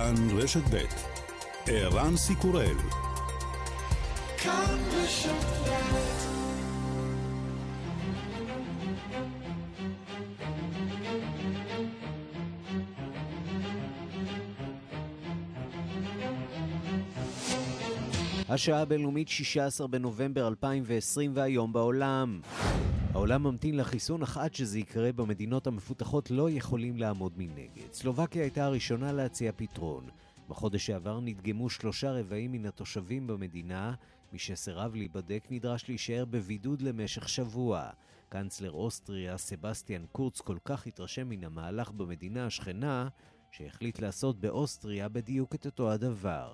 כאן רשת ב' ערן סיקורל כאן רשת השעה הבינלאומית 16 בנובמבר 2020 והיום בעולם. העולם ממתין לחיסון, אך עד שזה יקרה במדינות המפותחות לא יכולים לעמוד מנגד. סלובקיה הייתה הראשונה להציע פתרון. בחודש שעבר נדגמו שלושה רבעים מן התושבים במדינה. מי שסירב להיבדק נדרש להישאר בבידוד למשך שבוע. קנצלר אוסטריה, סבסטיאן קורץ, כל כך התרשם מן המהלך במדינה השכנה, שהחליט לעשות באוסטריה בדיוק את אותו הדבר.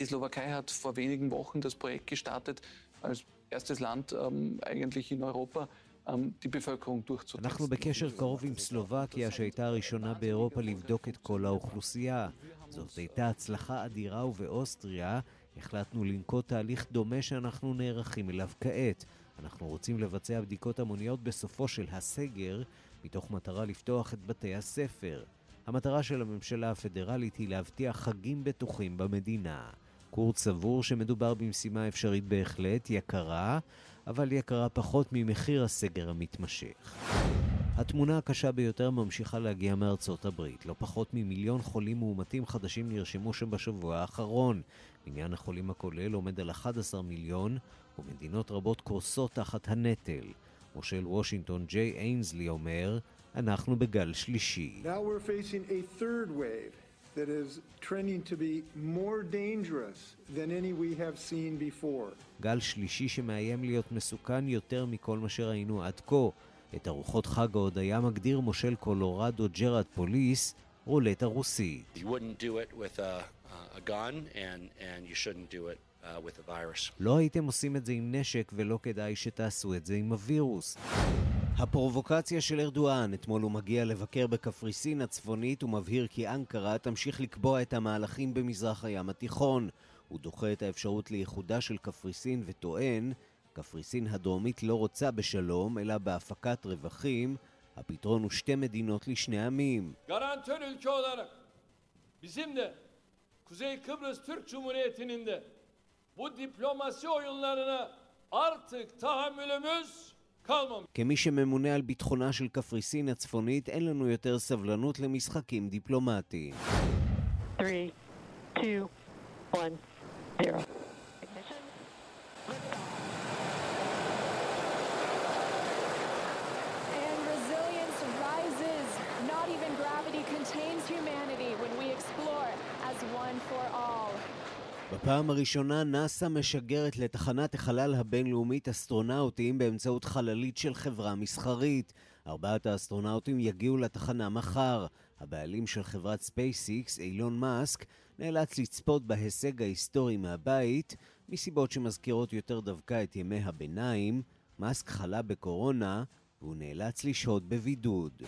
Die Slowakei hat vor wenigen Wochen das Projekt gestartet, als erstes Land ähm, eigentlich in Europa. אנחנו בקשר קרוב עם סלובקיה שהייתה הראשונה באירופה לבדוק את כל האוכלוסייה. זאת הייתה הצלחה אדירה ובאוסטריה החלטנו לנקוט תהליך דומה שאנחנו נערכים אליו כעת. אנחנו רוצים לבצע בדיקות המוניות בסופו של הסגר, מתוך מטרה לפתוח את בתי הספר. המטרה של הממשלה הפדרלית היא להבטיח חגים בטוחים במדינה. קורט סבור שמדובר במשימה אפשרית בהחלט, יקרה, אבל יקרה פחות ממחיר הסגר המתמשך. התמונה הקשה ביותר ממשיכה להגיע מארצות הברית. לא פחות ממיליון חולים מאומתים חדשים נרשמו שם בשבוע האחרון. מניין החולים הכולל עומד על 11 מיליון, ומדינות רבות קורסות תחת הנטל. מושל וושינגטון ג'יי איינזלי אומר, אנחנו בגל שלישי. Now we're facing a third wave. That is trending to be more dangerous than any we have seen before. גל שלישי שמאיים להיות מסוכן יותר מכל מה שראינו עד כה. את ארוחות חג ההודיה מגדיר מושל קולורדו ג'רד פוליס רולטה רוסית. You wouldn't do it with a, a gun and, and you shouldn't do it uh, with a virus. לא הייתם עושים את זה עם נשק ולא כדאי שתעשו את זה עם הווירוס. הפרובוקציה של ארדואן, אתמול הוא מגיע לבקר בקפריסין הצפונית ומבהיר כי אנקרה תמשיך לקבוע את המהלכים במזרח הים התיכון. הוא דוחה את האפשרות לאיחודה של קפריסין וטוען, קפריסין הדרומית לא רוצה בשלום, אלא בהפקת רווחים. הפתרון הוא שתי מדינות לשני עמים. Garantör ülke olarak bizim de Kuzey Kıbrıs Türk Cumhuriyeti'nin de bu diplomasi oyunlarına artık tahammülümüz כמי שממונה על ביטחונה של קפריסין הצפונית, אין לנו יותר סבלנות למשחקים דיפלומטיים. 3, 2, 1, 0. contains humanity when we explore as one for all. בפעם הראשונה נאס"א משגרת לתחנת החלל הבינלאומית אסטרונאוטים באמצעות חללית של חברה מסחרית. ארבעת האסטרונאוטים יגיעו לתחנה מחר. הבעלים של חברת ספייסיקס, אילון מאסק, נאלץ לצפות בהישג ההיסטורי מהבית, מסיבות שמזכירות יותר דווקא את ימי הביניים. מאסק חלה בקורונה, והוא נאלץ לשהות בבידוד.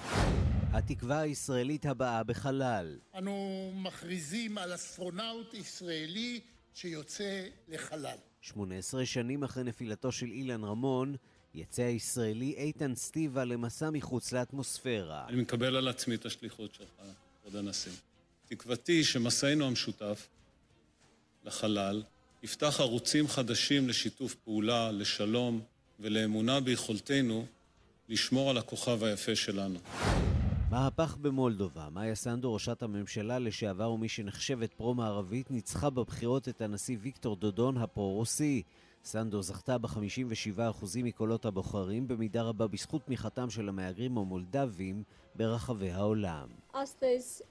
התקווה הישראלית הבאה בחלל. אנו מכריזים על אסטרונאוט ישראלי שיוצא לחלל. 18 שנים אחרי נפילתו של אילן רמון, יצא הישראלי איתן סטיבה למסע מחוץ לאטמוספירה. אני מקבל על עצמי את השליחות שלך, כבוד הנשיא. תקוותי שמסענו המשותף לחלל יפתח ערוצים חדשים לשיתוף פעולה, לשלום ולאמונה ביכולתנו לשמור על הכוכב היפה שלנו. מהפך במולדובה, מאיה סנדו, ראשת הממשלה לשעבר ומי שנחשבת פרו-מערבית, ניצחה בבחירות את הנשיא ויקטור דודון הפרו-רוסי. סנדו זכתה ב-57% מקולות הבוחרים, במידה רבה בזכות תמיכתם של המהגרים המולדבים ברחבי העולם. Astăzi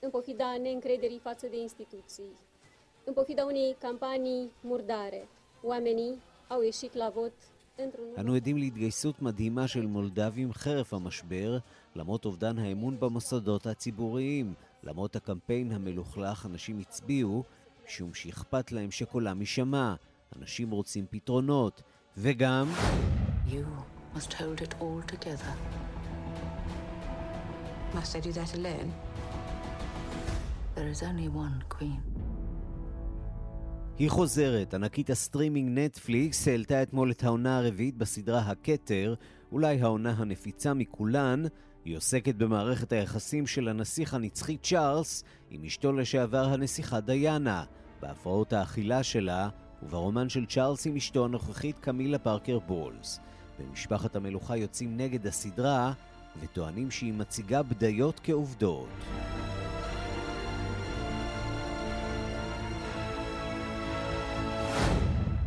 în pofida neîncrederii față de instituții, în pofida unei campanii murdare, אנו עדים להתגייסות מדהימה של מולדבים חרף המשבר, למרות אובדן האמון במוסדות הציבוריים. למרות הקמפיין המלוכלך, אנשים הצביעו, משום שאכפת להם שקולם יישמע. אנשים רוצים פתרונות, וגם... You must hold it all together. Must I do that alone? There is only one queen. היא חוזרת, ענקית הסטרימינג נטפליקס העלתה אתמול את העונה הרביעית בסדרה הכתר, אולי העונה הנפיצה מכולן. היא עוסקת במערכת היחסים של הנסיך הנצחי צ'ארלס עם אשתו לשעבר הנסיכה דיאנה, בהפרעות האכילה שלה וברומן של צ'ארלס עם אשתו הנוכחית קמילה פארקר בולס. במשפחת המלוכה יוצאים נגד הסדרה וטוענים שהיא מציגה בדיות כעובדות.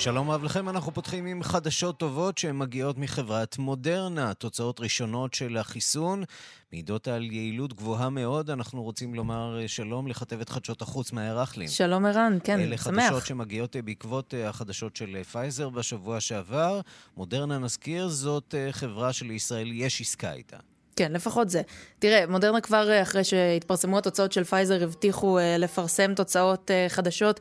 שלום רב לכם, אנחנו פותחים עם חדשות טובות שהן מגיעות מחברת מודרנה. תוצאות ראשונות של החיסון מעידות על יעילות גבוהה מאוד. אנחנו רוצים לומר אה, שלום לכתבת חדשות החוץ מאיה רכלין. שלום ערן, כן, אלה שמח. אלה חדשות שמגיעות אה, בעקבות אה, החדשות של פייזר בשבוע שעבר. מודרנה, נזכיר, זאת חברה שלישראל יש עסקה איתה. כן, לפחות זה. תראה, מודרנה כבר אה, אחרי שהתפרסמו התוצאות של פייזר, הבטיחו uh, לפרסם תוצאות uh, חדשות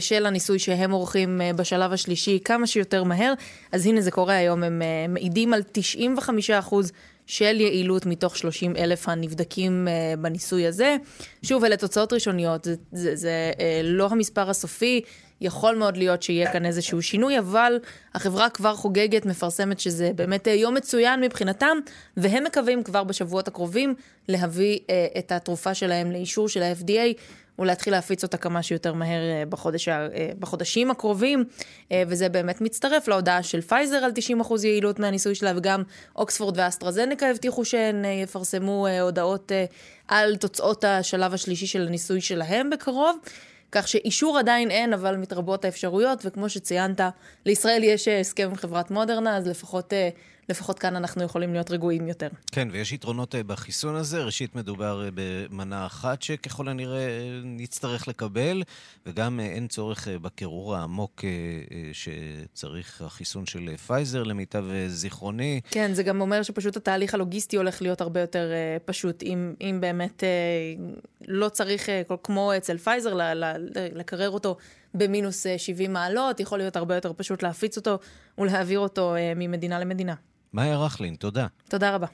של הניסוי שהם עורכים בשלב השלישי כמה שיותר מהר. אז הנה זה קורה היום, הם מעידים על 95% של יעילות מתוך 30 אלף הנבדקים בניסוי הזה. שוב, אלה תוצאות ראשוניות, זה, זה, זה לא המספר הסופי. יכול מאוד להיות שיהיה כאן איזשהו שינוי, אבל החברה כבר חוגגת, מפרסמת שזה באמת יום מצוין מבחינתם, והם מקווים כבר בשבועות הקרובים להביא אה, את התרופה שלהם לאישור של ה-FDA. ולהתחיל להפיץ אותה כמה שיותר מהר אה, בחודש, אה, בחודשים הקרובים, אה, וזה באמת מצטרף להודעה של פייזר על 90% יעילות מהניסוי שלה, וגם אוקספורד ואסטרזניקה הבטיחו שהן יפרסמו הודעות על תוצאות השלב השלישי של הניסוי שלהם בקרוב. כך שאישור עדיין אין, אבל מתרבות האפשרויות, וכמו שציינת, לישראל יש אה, הסכם עם חברת מודרנה, אז לפחות אה, לפחות כאן אנחנו יכולים להיות רגועים יותר. כן, ויש יתרונות אה, בחיסון הזה. ראשית, מדובר אה, במנה אחת שככל הנראה אה, נצטרך לקבל, וגם אין צורך בקירור העמוק שצריך החיסון של פייזר, למיטב זיכרוני. כן, זה גם אומר שפשוט התהליך הלוגיסטי הולך להיות הרבה יותר פשוט. אם, אם באמת לא צריך, כמו אצל פייזר, לקרר אותו במינוס 70 מעלות, יכול להיות הרבה יותר פשוט להפיץ אותו ולהעביר אותו ממדינה למדינה. מאיה רכלין, תודה. תודה רבה.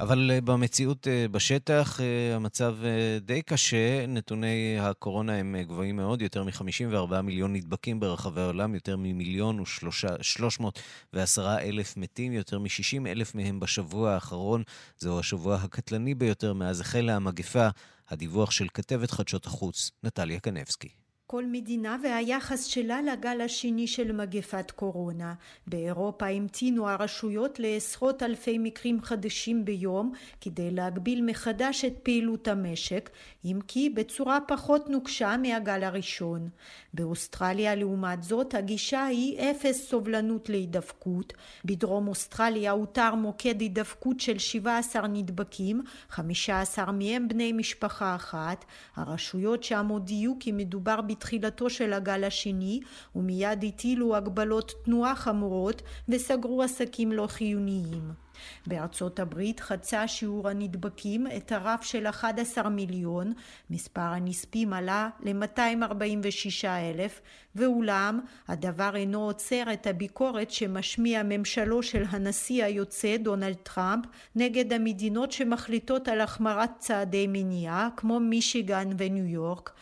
אבל uh, במציאות uh, בשטח uh, המצב די קשה, נתוני הקורונה הם גבוהים מאוד, יותר מ-54 מיליון נדבקים ברחבי העולם, יותר ממיליון ושלוש מאות ועשרה אלף מתים, יותר מ-60 אלף מהם בשבוע האחרון. זהו השבוע הקטלני ביותר מאז החלה המגפה. הדיווח של כתבת חדשות החוץ, נטליה קנבסקי. כל מדינה והיחס שלה לגל השני של מגפת קורונה. באירופה המתינו הרשויות לעשרות אלפי מקרים חדשים ביום כדי להגביל מחדש את פעילות המשק, אם כי בצורה פחות נוקשה מהגל הראשון. באוסטרליה לעומת זאת הגישה היא אפס סובלנות להידבקות. בדרום אוסטרליה הותר מוקד הידבקות של 17 נדבקים, 15 מהם בני משפחה אחת. הרשויות שם הודיעו כי מדובר בתחילתו של הגל השני ומיד הטילו הגבלות תנועה חמורות וסגרו עסקים לא חיוניים. בארצות הברית חצה שיעור הנדבקים את הרף של 11 מיליון, מספר הנספים עלה ל-246 אלף, ואולם הדבר אינו עוצר את הביקורת שמשמיע ממשלו של הנשיא היוצא דונלד טראמפ נגד המדינות שמחליטות על החמרת צעדי מניעה כמו מישיגן וניו יורק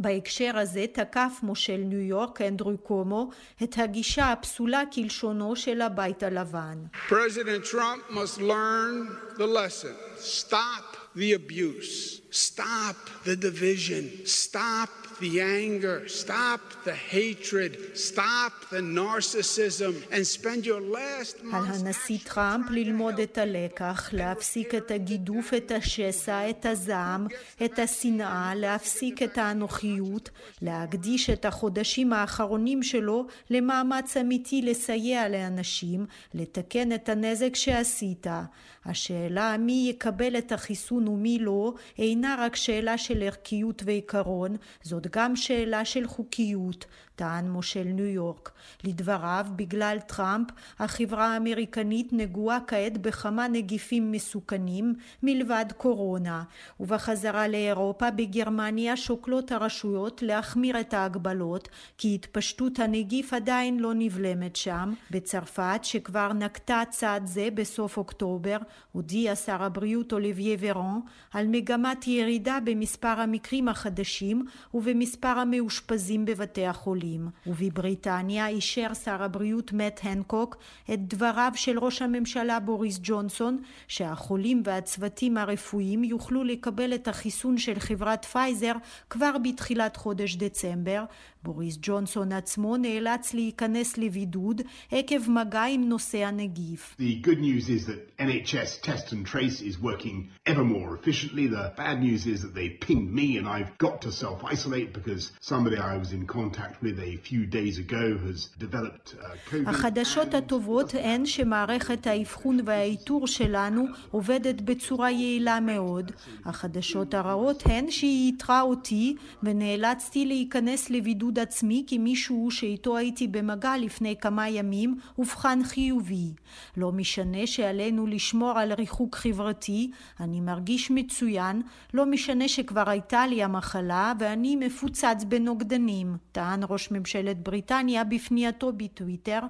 בהקשר הזה תקף מושל ניו יורק אנדרו קומו את הגישה הפסולה כלשונו של הבית הלבן. Stop the abuse. Stop the division. Stop the anger, stop the hatred, stop the narcissism, and spend your last על הנשיא טראמפ ללמוד את הלקח, להפסיק את הגידוף, את השסע, את הזעם, את השנאה, להפסיק את האנוכיות, להקדיש את החודשים האחרונים שלו למאמץ אמיתי לסייע לאנשים, לתקן את הנזק שעשית. השאלה מי יקבל את החיסון ומי לא אינה רק שאלה של ערכיות ועיקרון, זאת גם שאלה של חוקיות, טען מושל ניו יורק. לדבריו, בגלל טראמפ, החברה האמריקנית נגועה כעת בכמה נגיפים מסוכנים מלבד קורונה, ובחזרה לאירופה בגרמניה שוקלות הרשויות להחמיר את ההגבלות, כי התפשטות הנגיף עדיין לא נבלמת שם. בצרפת, שכבר נקטה צעד זה בסוף אוקטובר, הודיע שר הבריאות אוליביה וראן על מגמת ירידה במספר המקרים החדשים ובמספר המאושפזים בבתי החולים. ובבריטניה אישר שר הבריאות מאט הנקוק את דבריו של ראש הממשלה בוריס ג'ונסון שהחולים והצוותים הרפואיים יוכלו לקבל את החיסון של חברת פייזר כבר בתחילת חודש דצמבר בוריס ג'ונסון עצמו נאלץ להיכנס לבידוד עקב מגע עם נושא הנגיף. The good news is that NHS test and trace is working ever more efficiently. The bad news is that they pinged me and I've got to self-isolate because somebody I was in contact with a few days ago has developed uh, COVID. החדשות הטובות הן שמערכת האבחון והאיתור שלנו עובדת בצורה יעילה מאוד. החדשות הרעות הן שהיא איתרה אותי ונאלצתי להיכנס לבידוד בידוד עצמי כי מישהו שאיתו הייתי במגע לפני כמה ימים אובחן חיובי. לא משנה שעלינו לשמור על ריחוק חברתי, אני מרגיש מצוין, לא משנה שכבר הייתה לי המחלה ואני מפוצץ בנוגדנים, טען ראש ממשלת בריטניה בפנייתו בטוויטר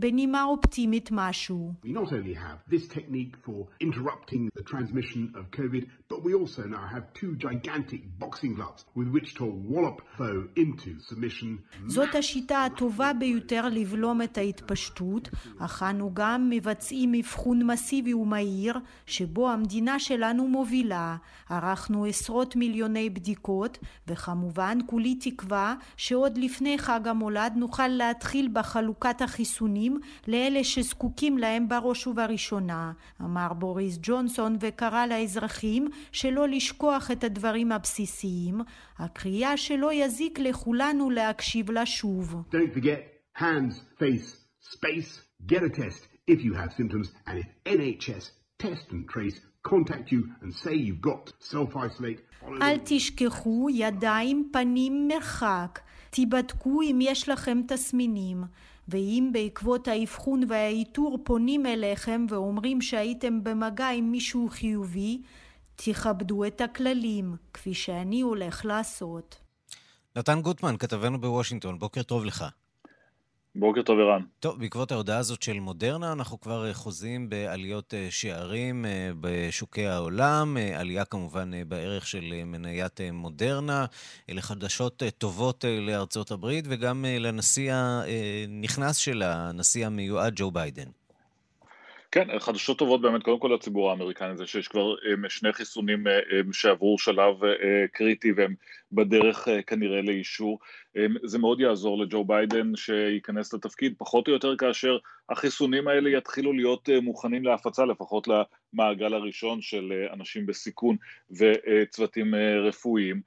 בנימה אופטימית משהו. We not only have this technique for interrupting the transmission of COVID, but we also now have two gigantic boxing gloves with which to wallop foe into submission. זאת השיטה הטובה ביותר לבלום את ההתפשטות, אך אנו גם מבצעים אבחון מסיבי ומהיר, שבו המדינה שלנו מובילה. ערכנו עשרות מיליוני בדיקות, וכמובן כולי תקווה שעוד לפני חג המולד נוכל להתחיל בחלוקת החיסונים חיסונים לאלה שזקוקים להם בראש ובראשונה, אמר בוריס ג'ונסון וקרא לאזרחים שלא לשכוח את הדברים הבסיסיים, הקריאה שלא יזיק לכולנו להקשיב לה שוב. Don't forget, hands, face, space, get a test if you have symptoms and if NHS test and trace contact you and say you've got self-isolate אל תשכחו ידיים, פנים, מרחק. תיבדקו אם יש לכם תסמינים. ואם בעקבות האבחון והאיתור פונים אליכם ואומרים שהייתם במגע עם מישהו חיובי, תכבדו את הכללים, כפי שאני הולך לעשות. נתן גוטמן, כתבנו בוושינגטון, בוקר טוב לך. בוקר טוב, ערן. טוב, בעקבות ההודעה הזאת של מודרנה, אנחנו כבר אה, חוזים בעליות אה, שערים אה, בשוקי העולם, עלייה כמובן בערך של מניית מודרנה. אלה חדשות טובות לארצות הברית וגם לנשיא הנכנס שלה, הנשיא המיועד ג'ו ביידן. כן, חדשות טובות באמת, קודם כל לציבור האמריקני זה שיש כבר שני חיסונים שעברו שלב קריטי והם בדרך כנראה לאישור. זה מאוד יעזור לג'ו ביידן שייכנס לתפקיד, פחות או יותר כאשר החיסונים האלה יתחילו להיות מוכנים להפצה, לפחות למעגל הראשון של אנשים בסיכון וצוותים רפואיים.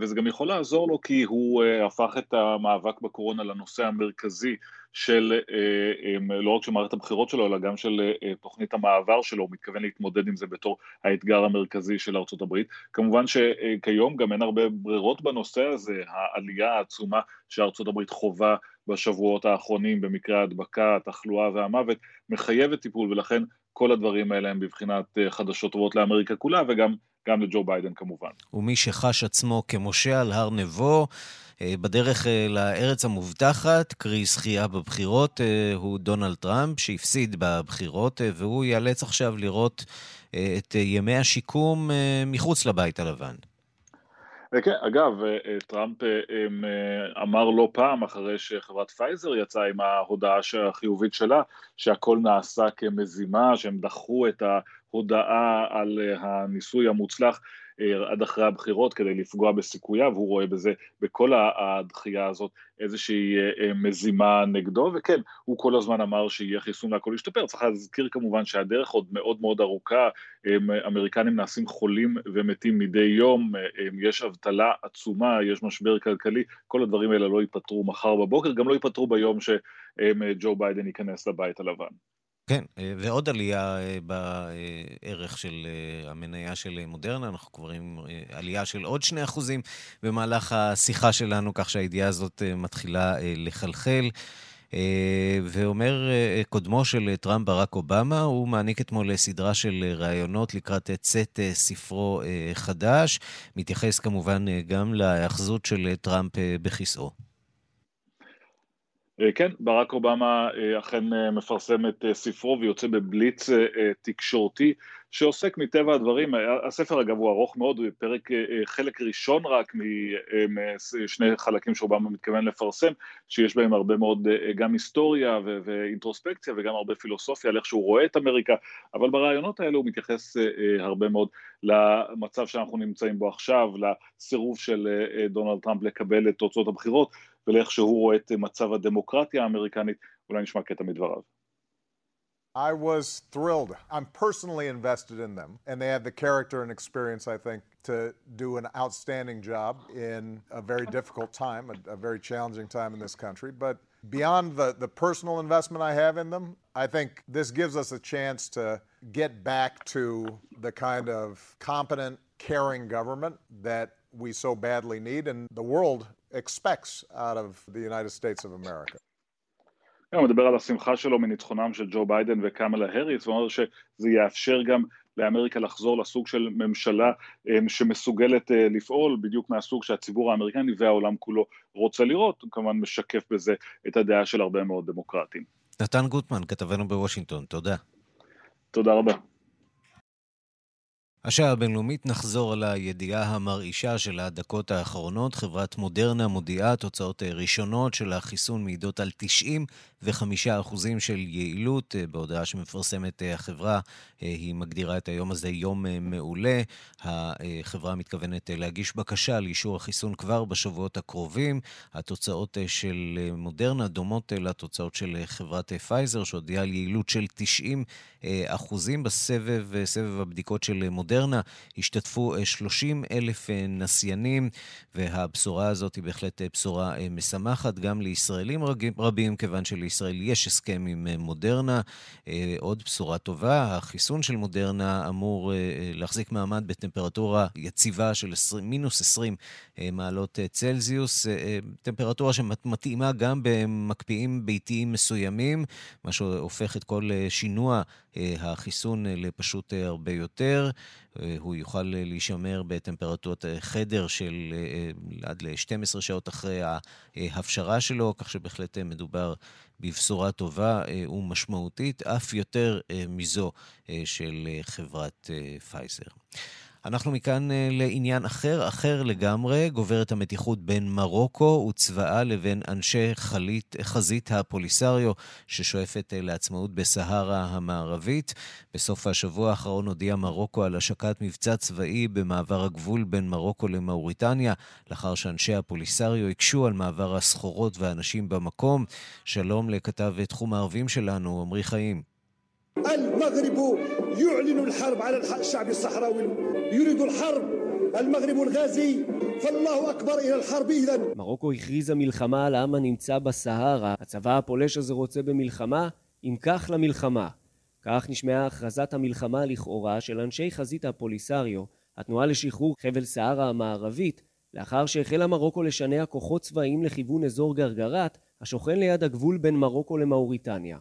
וזה גם יכול לעזור לו כי הוא הפך את המאבק בקורונה לנושא המרכזי של אה, לא רק של מערכת הבחירות שלו, אלא גם של אה, תוכנית המעבר שלו, הוא מתכוון להתמודד עם זה בתור האתגר המרכזי של ארצות הברית. כמובן שכיום גם אין הרבה ברירות בנושא הזה, העלייה העצומה שארצות הברית חווה בשבועות האחרונים במקרה ההדבקה, התחלואה והמוות, מחייבת טיפול, ולכן כל הדברים האלה הם בבחינת אה, חדשות טובות לאמריקה כולה, וגם גם לג'ו ביידן כמובן. ומי שחש עצמו כמשה על הר נבו, בדרך אה, לארץ המובטחת, קרי זכייה בבחירות, אה, הוא דונלד טראמפ, שהפסיד בבחירות, והוא ייאלץ עכשיו לראות את ימי השיקום מחוץ לבית הלבן. כן, אגב, טראמפ אמר לא פעם, אחרי שחברת פייזר יצאה עם ההודעה החיובית שלה, שהכל נעשה כמזימה, שהם דחו את ההודעה על הניסוי המוצלח אה, עד אחרי הבחירות כדי לפגוע בסיכוייו, הוא רואה בזה, בכל הדחייה הזאת, איזושהי אה, אה, מזימה נגדו, וכן, הוא כל הזמן אמר שיהיה חיסון והכל ישתפר, צריך להזכיר כמובן שהדרך עוד מאוד מאוד ארוכה, אמריקנים נעשים חולים ומתים מדי יום, יש אבטלה עצומה, יש משבר כלכלי, כל הדברים האלה לא ייפתרו מחר בבוקר, גם לא ייפתרו ביום שג'ו ביידן ייכנס לבית הלבן. כן, ועוד עלייה בערך של המניה של מודרנה, אנחנו כבר עם עלייה של עוד 2% במהלך השיחה שלנו, כך שהידיעה הזאת מתחילה לחלחל. אה, ואומר אה, קודמו של טראמפ, ברק אובמה, הוא מעניק אתמול סדרה של ראיונות לקראת צאת ספרו אה, חדש. מתייחס כמובן גם להאחזות של טראמפ בכיסאו. כן, ברק אובמה אכן מפרסם את ספרו ויוצא בבליץ תקשורתי שעוסק מטבע הדברים, הספר אגב הוא ארוך מאוד, הוא פרק, אה, אה, חלק ראשון רק משני חלקים שאובמה מתכוון לפרסם, שיש בהם הרבה מאוד אה, גם היסטוריה ואינטרוספקציה וגם הרבה פילוסופיה על איך שהוא רואה את אמריקה, אבל ברעיונות האלה הוא מתייחס הרבה מאוד למצב שאנחנו נמצאים בו עכשיו, לסירוב של דונלד טראמפ לקבל את תוצאות הבחירות ולאיך שהוא רואה את מצב הדמוקרטיה האמריקנית, אולי נשמע קטע מדבריו. I was thrilled. I'm personally invested in them, and they have the character and experience, I think, to do an outstanding job in a very difficult time, a, a, very challenging time in this country. But beyond the, the personal investment I have in them, I think this gives us a chance to get back to the kind of competent, caring government that we so badly need and the world expects out of the United States of America. הוא מדבר על השמחה שלו מניצחונם של ג'ו ביידן וקמלה האריס, הוא אומר שזה יאפשר גם לאמריקה לחזור לסוג של ממשלה אמ, שמסוגלת אה, לפעול בדיוק מהסוג שהציבור האמריקני והעולם כולו רוצה לראות, הוא כמובן משקף בזה את הדעה של הרבה מאוד דמוקרטים. נתן גוטמן, כתבנו בוושינגטון, תודה. תודה רבה. השעה הבינלאומית נחזור על הידיעה המרעישה של הדקות האחרונות. חברת מודרנה מודיעה תוצאות ראשונות של החיסון מעידות על 95% של יעילות. בהודעה שמפרסמת החברה, היא מגדירה את היום הזה יום מעולה. החברה מתכוונת להגיש בקשה לאישור החיסון כבר בשבועות הקרובים. התוצאות של מודרנה דומות לתוצאות של חברת פייזר, שהודיעה על יעילות של 90% בסבב, סבב הבדיקות של מודרנה. מודרנה השתתפו 30 אה, אלף אה, נסיינים, והבשורה הזאת היא בהחלט אה, בשורה משמחת גם לישראלים רבים, כיוון שלישראל יש הסכם עם מודרנה. עוד בשורה טובה, החיסון של מודרנה אמור להחזיק מעמד בטמפרטורה יציבה של 20, מינוס 20 מעלות צלזיוס, טמפרטורה שמתאימה גם במקפיאים ביתיים מסוימים, מה שהופך את כל שינוע החיסון לפשוט הרבה יותר. אה, הוא יוכל להישמר בטמפרטורת אה, חדר של אה, עד ל-12 שעות אחרי ההפשרה שלו, כך שבהחלט מדובר בבשורה טובה ומשמעותית, אף יותר מזו של חברת פייזר. אנחנו מכאן אה, לעניין אחר, אחר לגמרי, גוברת המתיחות בין מרוקו וצבאה לבין אנשי חלית, חזית הפוליסריו ששואפת אה, לעצמאות בסהרה המערבית. בסוף השבוע האחרון הודיעה מרוקו על השקת מבצע צבאי במעבר הגבול בין מרוקו למאוריטניה, לאחר שאנשי הפוליסריו הקשו על מעבר הסחורות והאנשים במקום. שלום לכתב תחום הערבים שלנו, עמרי חיים. المغرب يعلن الحرب على الشعب الصحراوي يريد الحرب المغرب الغازي فالله أكبر إلى الحرب إذن מרוקו הכריזה מלחמה על העם הנמצא בסהרה. הצבא הפולש הזה רוצה במלחמה? אם כך למלחמה. כך נשמעה הכרזת המלחמה לכאורה של אנשי חזית הפוליסריו, התנועה לשחרור חבל סהרה המערבית, לאחר שהחלה מרוקו לשנע כוחות צבאיים לכיוון אזור גרגרת, השוכן ליד הגבול בין מרוקו למאוריטניה.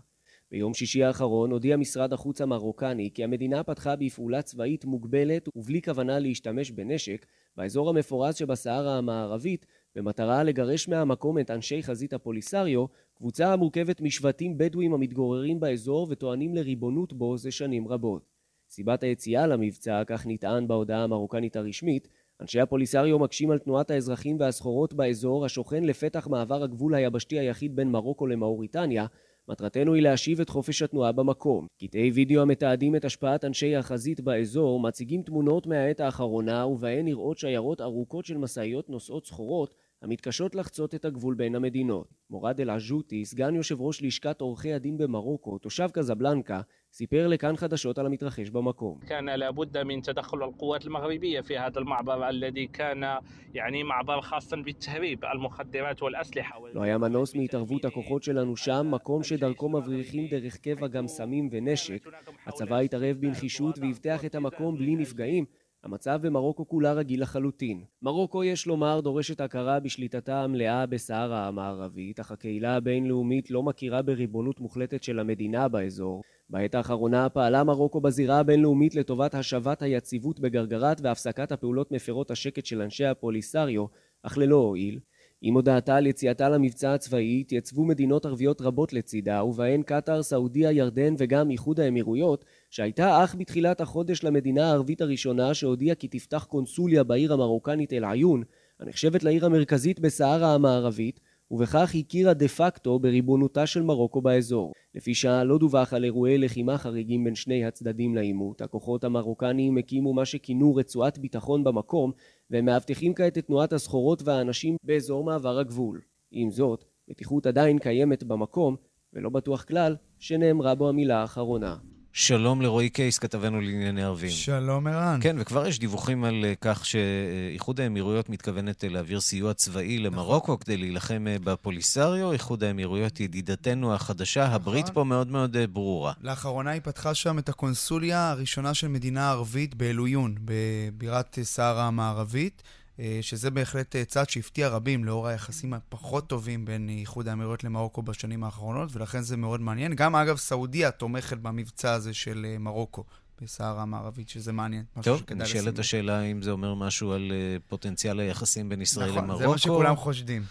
ביום שישי האחרון הודיע משרד החוץ המרוקני כי המדינה פתחה בפעולה צבאית מוגבלת ובלי כוונה להשתמש בנשק באזור המפורז שבסהרה המערבית במטרה לגרש מהמקום את אנשי חזית הפוליסריו, קבוצה המורכבת משבטים בדואים המתגוררים באזור וטוענים לריבונות בו זה שנים רבות. סיבת היציאה למבצע, כך נטען בהודעה המרוקנית הרשמית, אנשי הפוליסריו מקשים על תנועת האזרחים והסחורות באזור השוכן לפתח מעבר הגבול היבשתי היחיד בין מרוקו למאוריטניה מטרתנו היא להשיב את חופש התנועה במקום. קטעי וידאו המתעדים את השפעת אנשי החזית באזור מציגים תמונות מהעת האחרונה ובהן נראות שיירות ארוכות של משאיות נושאות סחורות המתקשות לחצות את הגבול בין המדינות. מורד אל-עג'וטי, סגן יושב ראש לשכת עורכי הדין במרוקו, תושב קזבלנקה, סיפר לכאן חדשות על המתרחש במקום. كان لابد من تدخل القوات المغربية في هذا المعبر الذي كان يعني معبر خاصا بالتهريب المخدرات والأسلحة לא היה מנוס מהתערבות הכוחות שלנו שם, מקום שדרכו מבריחים דרך קבע גם סמים ונשק. הצבא התערב בנחישות ואבטח את המקום בלי נפגעים. המצב במרוקו כולה רגיל לחלוטין. מרוקו, יש לומר, דורשת הכרה בשליטתה המלאה בסהרה המערבית, אך הקהילה הבינלאומית לא מכירה בריבונות מוחלטת של המדינה באזור. בעת האחרונה פעלה מרוקו בזירה הבינלאומית לטובת השבת היציבות בגרגרת והפסקת הפעולות מפרות השקט של אנשי הפוליסריו, אך ללא הועיל. עם הודעתה על יציאתה למבצע הצבאי, התייצבו מדינות ערביות רבות לצידה, ובהן קטאר, סעודיה, ירדן וגם איחוד האמירויות, שהייתה אך בתחילת החודש למדינה הערבית הראשונה שהודיעה כי תפתח קונסוליה בעיר המרוקנית אל-עיון, הנחשבת לעיר המרכזית בסהרה המערבית, ובכך הכירה דה פקטו בריבונותה של מרוקו באזור. לפי שעה לא דווח על אירועי לחימה חריגים בין שני הצדדים לעימות. הכוחות המרוקניים הקימו מה שכינו רצועת ביטחון במקום, והם מאבטחים כעת את תנועת הסחורות והאנשים באזור מעבר הגבול. עם זאת, מתיחות עדיין קיימת במקום, ולא בטוח כלל שנאמרה בו המילה האחרונה. שלום לרועי קייס, כתבנו לענייני ערבים. שלום ערן. כן, וכבר יש דיווחים על אה, כך שאיחוד האמירויות מתכוונת אה, להעביר סיוע צבאי למרוקו כדי להילחם אה, בפוליסריו. איחוד האמירויות ידידתנו החדשה, נכון. הברית פה מאוד מאוד ברורה. לאחרונה היא פתחה שם את הקונסוליה הראשונה של מדינה ערבית באלויון, בבירת סהרה המערבית. אה, שזה בהחלט אה, צעד שהפתיע רבים לאור היחסים הפחות טובים בין איחוד האמירויות למרוקו בשנים האחרונות, ולכן זה מאוד מעניין. גם, אגב, סעודיה תומכת במבצע הזה של אה, מרוקו. בסהרה המערבית, שזה מעניין. טוב, נשאלת השאלה אם זה אומר משהו על פוטנציאל היחסים בין ישראל נכון, למרוקו. נכון, זה מה שכולם חושדים.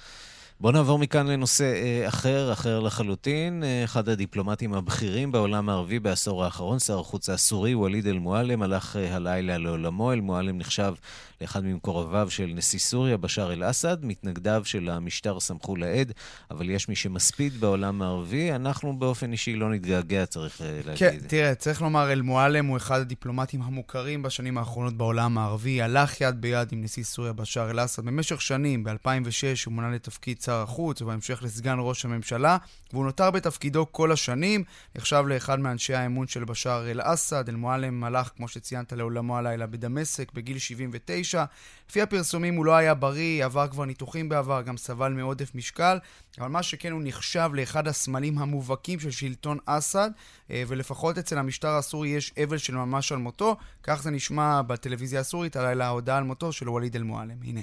בואו נעבור מכאן לנושא אחר, אחר לחלוטין. אחד הדיפלומטים הבכירים בעולם הערבי בעשור האחרון, שר החוץ הסורי, ווליד אל-מועלם, הלך הלילה לעולמו. אל-מועלם נחשב לאחד ממקורביו של נשיא סוריה, בשאר אל-אסד. מתנגדיו של המשטר סמכו לעד, אבל יש מי שמספיד בעולם הערבי. אנחנו באופן אישי לא נתגעגע, צריך להגיד. כן, תראה, צריך לומר, אל-מועלם הוא אחד הדיפלומטים המוכרים בשנים האחרונות בעולם הערבי. הלך יד ביד עם נשיא סוריה, בשאר אל-אסד. במשך שנים, ב-2006 הוא מונה לתפקיד שר החוץ ובהמשך לסגן ראש הממשלה, והוא נותר בתפקידו כל השנים, נחשב לאחד מאנשי האמון של בשאר אל-אסד. אל-מועלם הלך, כמו שציינת, לעולמו הלילה בדמשק בגיל 79. Fischer לפי הפרסומים הוא לא היה בריא, עבר כבר ניתוחים בעבר, גם סבל מעודף משקל, אבל מה שכן הוא נחשב לאחד הסמלים המובהקים של שלטון אסד, אה, ולפחות אצל המשטר הסורי יש אבל של ממש על מותו, כך זה נשמע בטלוויזיה הסורית הלילה ההודעה על מותו של ווליד אל-מועלם. הנה.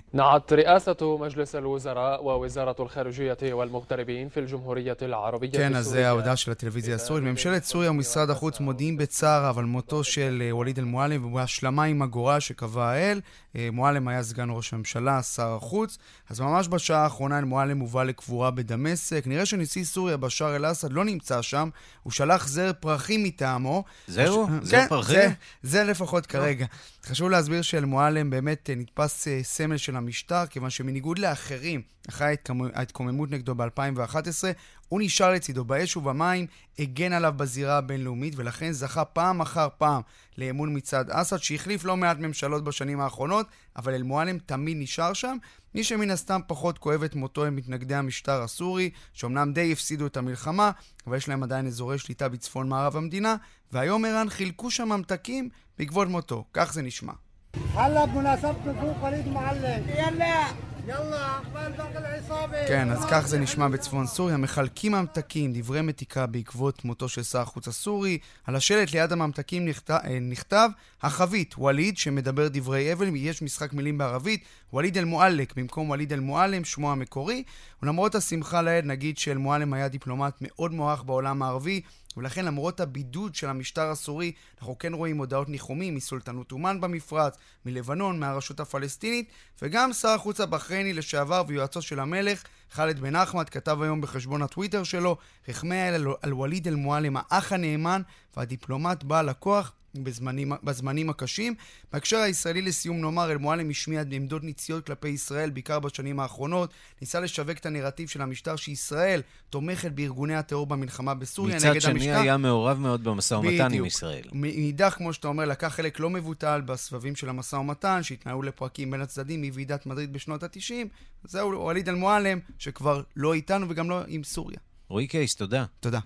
כן, אז זה ההודעה של הטלוויזיה הסורית. ממשלת סוריה ומשרד החוץ מודיעים בצער אבל מותו של אה, ווליד אל-מועלם והשלמה עם הגורל שקבע האל. אה, מועלם היה סגן ראש הממשלה, שר החוץ. אז ממש בשעה האחרונה אל-מועלם הובא לקבורה בדמשק. נראה שנשיא סוריה, בשאר אל-אסד, לא נמצא שם. הוא שלח זר פרחים מטעמו. זהו? הש... זר כן, פרחים? זה, זה לפחות כרגע. חשוב להסביר שאל-מועלם באמת אה, נתפס אה, סמל של המשטר, כיוון שמניגוד לאחרים, אחרי ההתקוממות נגדו ב-2011, הוא נשאר לצידו באש ובמים, הגן עליו בזירה הבינלאומית, ולכן זכה פעם אחר פעם לאמון מצד אסד, שהחליף לא מעט ממשלות בשנים האחרונות, אבל אל-מועלם תמיד נשאר שם. מי שמן הסתם פחות כואב את מותו הם מתנגדי המשטר הסורי, שאומנם די הפסידו את המלחמה, אבל יש להם עדיין אזורי שליטה בצפון מערב המדינה, והיום ערן חילקו שם ממתקים בעקבות מותו. כך זה נשמע. כן, אז כך זה נשמע בצפון סוריה. מחלקים ממתקים, דברי מתיקה בעקבות מותו של שר החוץ הסורי. על השלט ליד הממתקים נכתב, אה, נכתב החבית, ווליד, שמדבר דברי אבל, יש משחק מילים בערבית, ווליד אל-מועלק במקום ווליד אל-מועלם, שמו המקורי. ולמרות השמחה לאל, נגיד שאל-מועלם היה דיפלומט מאוד מוערך בעולם הערבי, ולכן למרות הבידוד של המשטר הסורי, אנחנו כן רואים הודעות ניחומים מסולטנות אומן במפרץ, מלבנון, מהרשות הפלסטינית, וגם שר החוץ הבחרייני לשעבר ויועצו של המלך, חאלד בן אחמד, כתב היום בחשבון הטוויטר שלו, על, על ווליד אל-מועלם, האח הנאמן והדיפלומט בעל הכוח, בזמנים, בזמנים הקשים. בהקשר הישראלי לסיום נאמר, אל-מועלם השמיע עמדות ניציות כלפי ישראל, בעיקר בשנים האחרונות. ניסה לשווק את הנרטיב של המשטר שישראל תומכת בארגוני הטרור במלחמה בסוריה נגד המשטר. מצד שני היה מעורב מאוד במשא ומתן עם ישראל. מאידך, כמו שאתה אומר, לקח חלק לא מבוטל בסבבים של המשא ומתן, שהתנהלו לפרקים בין הצדדים מוועידת מדריד בשנות ה-90. זהו, וליד אל-מועלם, שכבר לא איתנו וגם לא עם סוריה. רועי קייס, תודה. תודה.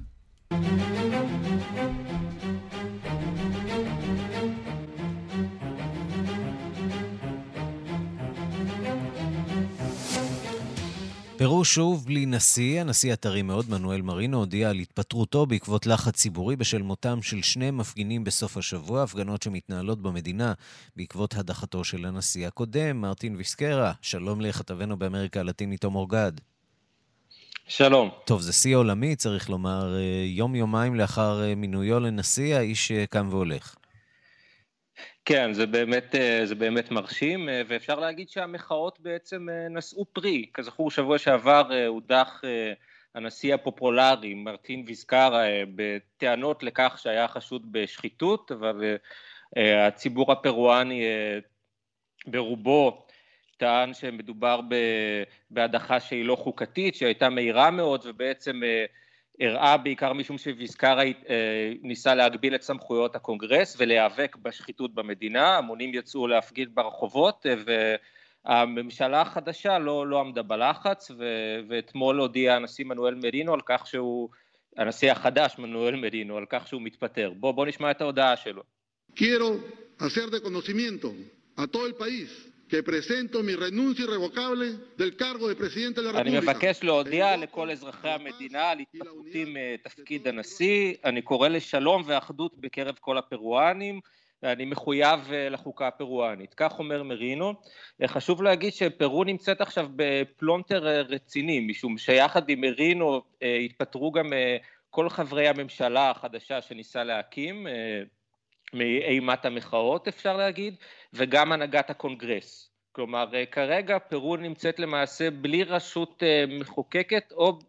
פרו שוב בלי נשיא. הנשיא הטרי מאוד, מנואל מרינו, הודיע על התפטרותו בעקבות לחץ ציבורי בשל מותם של שני מפגינים בסוף השבוע, הפגנות שמתנהלות במדינה בעקבות הדחתו של הנשיא הקודם, מרטין ויסקרה. שלום לכתבנו באמריקה הלטינית תום אורגד. שלום. טוב, זה שיא עולמי, צריך לומר. אה, יום-יומיים לאחר אה, מינויו לנשיא, האיש אה, קם והולך. כן, זה באמת, זה באמת מרשים, ואפשר להגיד שהמחאות בעצם נשאו פרי. כזכור, שבוע שעבר הודח הנשיא הפופולרי, מרטין ויסקרה, בטענות לכך שהיה חשוד בשחיתות, אבל הציבור הפרואני ברובו טען שמדובר בהדחה שהיא לא חוקתית, שהייתה מהירה מאוד ובעצם הראה בעיקר משום שוויזקרה אה, ניסה להגביל את סמכויות הקונגרס ולהיאבק בשחיתות במדינה, המונים יצאו להפגין ברחובות והממשלה החדשה לא, לא עמדה בלחץ ו, ואתמול הודיע הנשיא מנואל מרינו על כך שהוא, הנשיא החדש מנואל מרינו על כך שהוא מתפטר. בוא, בוא נשמע את ההודעה שלו. Quiero hacer de conocimiento a todo el país que presento mi renuncia irrevocable del cargo de presidente de la República. אני מבקש להודיע לכל אזרחי המדינה על התפטרותי מתפקיד הנשיא. אני קורא לשלום ואחדות בקרב כל הפרואנים. אני מחויב לחוקה הפרואנית. כך אומר מרינו. חשוב להגיד שפרו נמצאת עכשיו בפלונטר רציני, משום שיחד עם מרינו התפטרו גם כל חברי הממשלה החדשה שניסה להקים. מאימת המחאות אפשר להגיד, וגם הנהגת הקונגרס. כלומר כרגע פרו נמצאת למעשה בלי רשות אה, מחוקקת או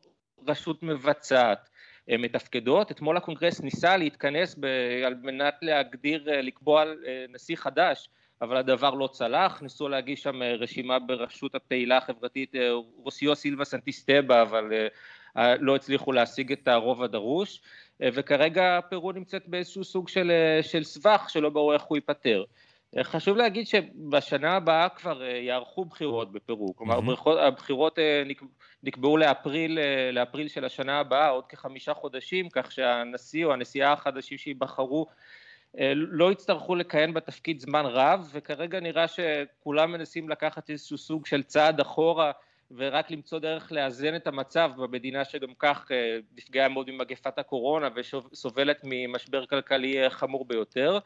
רשות מבצעת אה, מתפקדות. אתמול הקונגרס ניסה להתכנס ב, על מנת להגדיר, אה, לקבוע נשיא חדש, אבל הדבר לא צלח, ניסו להגיש שם רשימה בראשות הפעילה החברתית רוסיו סילבה סנטיסטבה, אבל לא הצליחו להשיג את הרוב הדרוש. אה, וכרגע פרו נמצאת באיזשהו סוג של, אה, של סבך שלא ברור איך הוא ייפתר. אה, חשוב להגיד שבשנה הבאה כבר יערכו בחירות בפרו, כלומר mm-hmm. הבחירות נקבעו לאפריל, לאפריל של השנה הבאה, עוד כחמישה חודשים, כך שהנשיא או הנשיאה החדשים שייבחרו לא יצטרכו לכהן בתפקיד זמן רב, וכרגע נראה שכולם מנסים לקחת איזשהו סוג של צעד אחורה ורק למצוא דרך לאזן את המצב במדינה שגם כך אה, נפגעה מאוד ממגפת הקורונה וסובלת ממשבר כלכלי אה, חמור ביותר.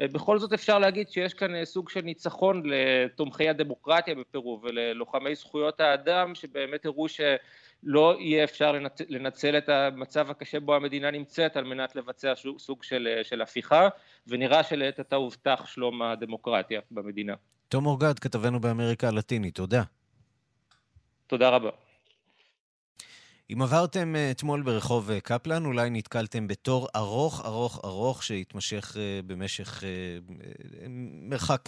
אה, בכל זאת אפשר להגיד שיש כאן סוג של ניצחון לתומכי הדמוקרטיה בפרו וללוחמי זכויות האדם שבאמת הראו שלא יהיה אפשר לנצל את המצב הקשה בו המדינה נמצאת על מנת לבצע סוג של, של הפיכה ונראה שלעת עתה הובטח שלום הדמוקרטיה במדינה. תום אורגד, כתבנו באמריקה הלטינית, תודה. תודה רבה. אם עברתם אה, אתמול ברחוב אה, קפלן, אולי נתקלתם בתור ארוך ארוך ארוך שהתמשך אה, במשך מרחק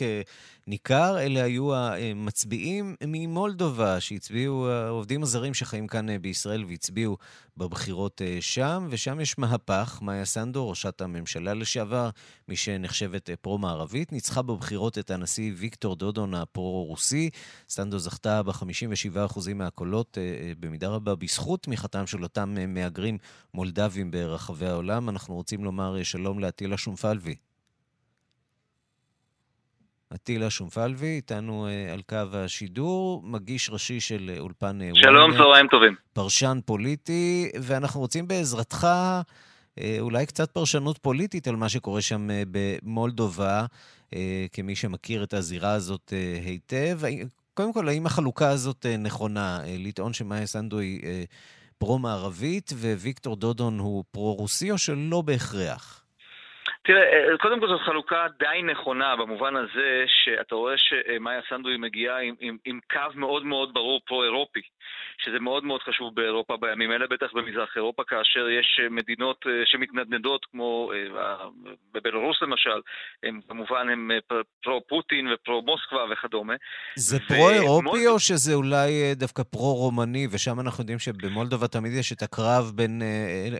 ניכר. אלה היו המצביעים ממולדובה שהצביעו, העובדים הזרים שחיים כאן בישראל והצביעו בבחירות שם, ושם יש מהפך. מאיה סנדו, ראשת הממשלה לשעבר, מי שנחשבת פרו-מערבית, ניצחה בבחירות את הנשיא ויקטור דודון הפרו-רוסי. סנדו זכתה ב-57% מהקולות, במידה רבה בזכות תמיכתם של אותם אה, מהגרים מולדבים ברחבי העולם. אנחנו רוצים לומר אה, שלום לאטילה שומפלבי. אטילה שומפלבי, איתנו אה, על קו השידור, מגיש ראשי של אולפן שלום, צהריים טובים. פרשן פוליטי, ואנחנו רוצים בעזרתך אולי קצת פרשנות פוליטית על מה שקורה שם במולדובה, כמי שמכיר את הזירה הזאת היטב. קודם כל, האם החלוקה הזאת נכונה? לטעון שמאיה סנדו היא פרו-מערבית, וויקטור דודון הוא פרו-רוסי, או שלא בהכרח? תראה, אה, קודם כל זאת חלוקה די נכונה במובן הזה שאתה רואה שמאיה סנדו היא מגיעה עם, עם, עם קו מאוד מאוד ברור פרו-אירופי. שזה מאוד מאוד חשוב באירופה בימים אלה, בטח במזרח אירופה, כאשר יש מדינות שמתנדנדות, כמו בבלרוס למשל, הם כמובן הם פרו-פוטין ופרו-מוסקבה וכדומה. זה פרו-אירופי או שזה אולי דווקא פרו-רומני, ושם אנחנו יודעים שבמולדובה תמיד יש את הקרב בין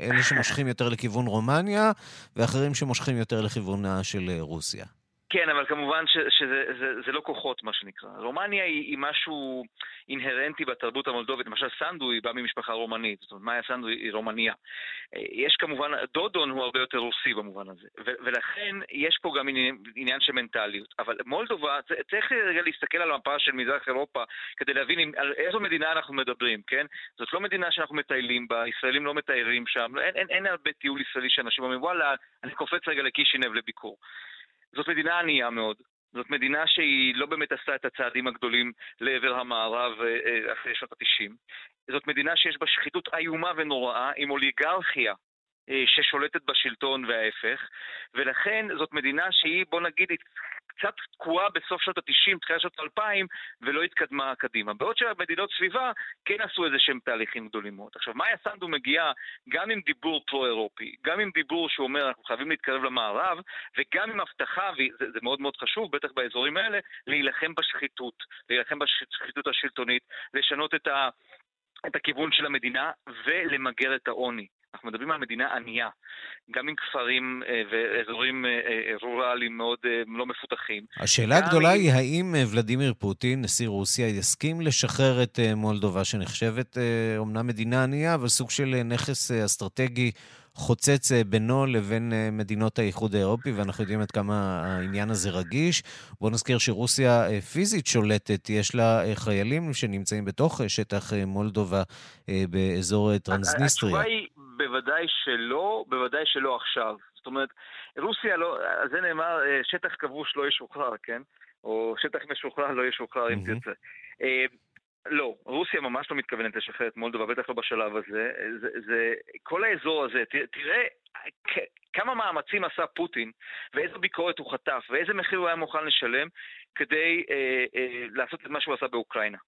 אלה שמושכים יותר לכיוון רומניה, ואחרים שמושכים יותר לכיוונה של רוסיה. כן, אבל כמובן ש, שזה זה, זה לא כוחות, מה שנקרא. רומניה היא, היא משהו אינהרנטי בתרבות המולדובית. למשל, סנדו היא באה ממשפחה רומנית, זאת אומרת, מאיה סנדו היא רומניה. יש כמובן, דודון הוא הרבה יותר רוסי במובן הזה, ו, ולכן יש פה גם עניין, עניין של מנטליות. אבל מולדובה, צריך רגע להסתכל על המפה של מזרח אירופה כדי להבין על איזו מדינה אנחנו מדברים, כן? זאת לא מדינה שאנחנו מטיילים בה, ישראלים לא מטיילים שם, אין, אין, אין הרבה טיול ישראלי שאנשים אומרים, וואלה, אני קופץ רגע לקישינב לביקור. זאת מדינה ענייה מאוד. זאת מדינה שהיא לא באמת עשתה את הצעדים הגדולים לעבר המערב אה, אחרי שנות ה-90. זאת מדינה שיש בה שחיתות איומה ונוראה, עם אוליגרכיה אה, ששולטת בשלטון וההפך, ולכן זאת מדינה שהיא, בוא נגיד, קצת תקועה בסוף שנות ה-90, תחילת שנות ה-2000, ולא התקדמה קדימה. בעוד שהמדינות סביבה כן עשו איזה שהם תהליכים גדולים מאוד. עכשיו, מאיה סנדו מגיעה גם עם דיבור פרו-אירופי, גם עם דיבור שאומר אנחנו חייבים להתקרב למערב, וגם עם הבטחה, וזה מאוד מאוד חשוב, בטח באזורים האלה, להילחם בשחיתות, להילחם בשחיתות השלטונית, לשנות את ה... את הכיוון של המדינה ולמגר את העוני. אנחנו מדברים על מדינה ענייה, גם עם כפרים אה, ואזורים אה, אה, רורליים מאוד לא מפותחים. השאלה הגדולה היא, האם ולדימיר פוטין, נשיא רוסיה, יסכים לשחרר את מולדובה, שנחשבת אומנם מדינה ענייה, אבל סוג של נכס אסטרטגי חוצץ בינו לבין מדינות האיחוד האירופי, ואנחנו יודעים עד כמה העניין הזה רגיש. בואו נזכיר שרוסיה פיזית שולטת, יש לה חיילים שנמצאים בתוך שטח מולדובה באזור טרנסניסטריה. התשובה היא בוודאי שלא, בוודאי שלא עכשיו. זאת אומרת, רוסיה לא, על זה נאמר, שטח כבוש לא ישוחרר, כן? או שטח משוחרר לא ישוחרר, אם תרצה. לא, רוסיה ממש לא מתכוונת לשחרר את מולדובה, בטח לא בשלב הזה. זה, זה, כל האזור הזה, תראה כמה מאמצים עשה פוטין, ואיזו ביקורת הוא חטף, ואיזה מחיר הוא היה מוכן לשלם כדי אה, אה, לעשות את מה שהוא עשה באוקראינה.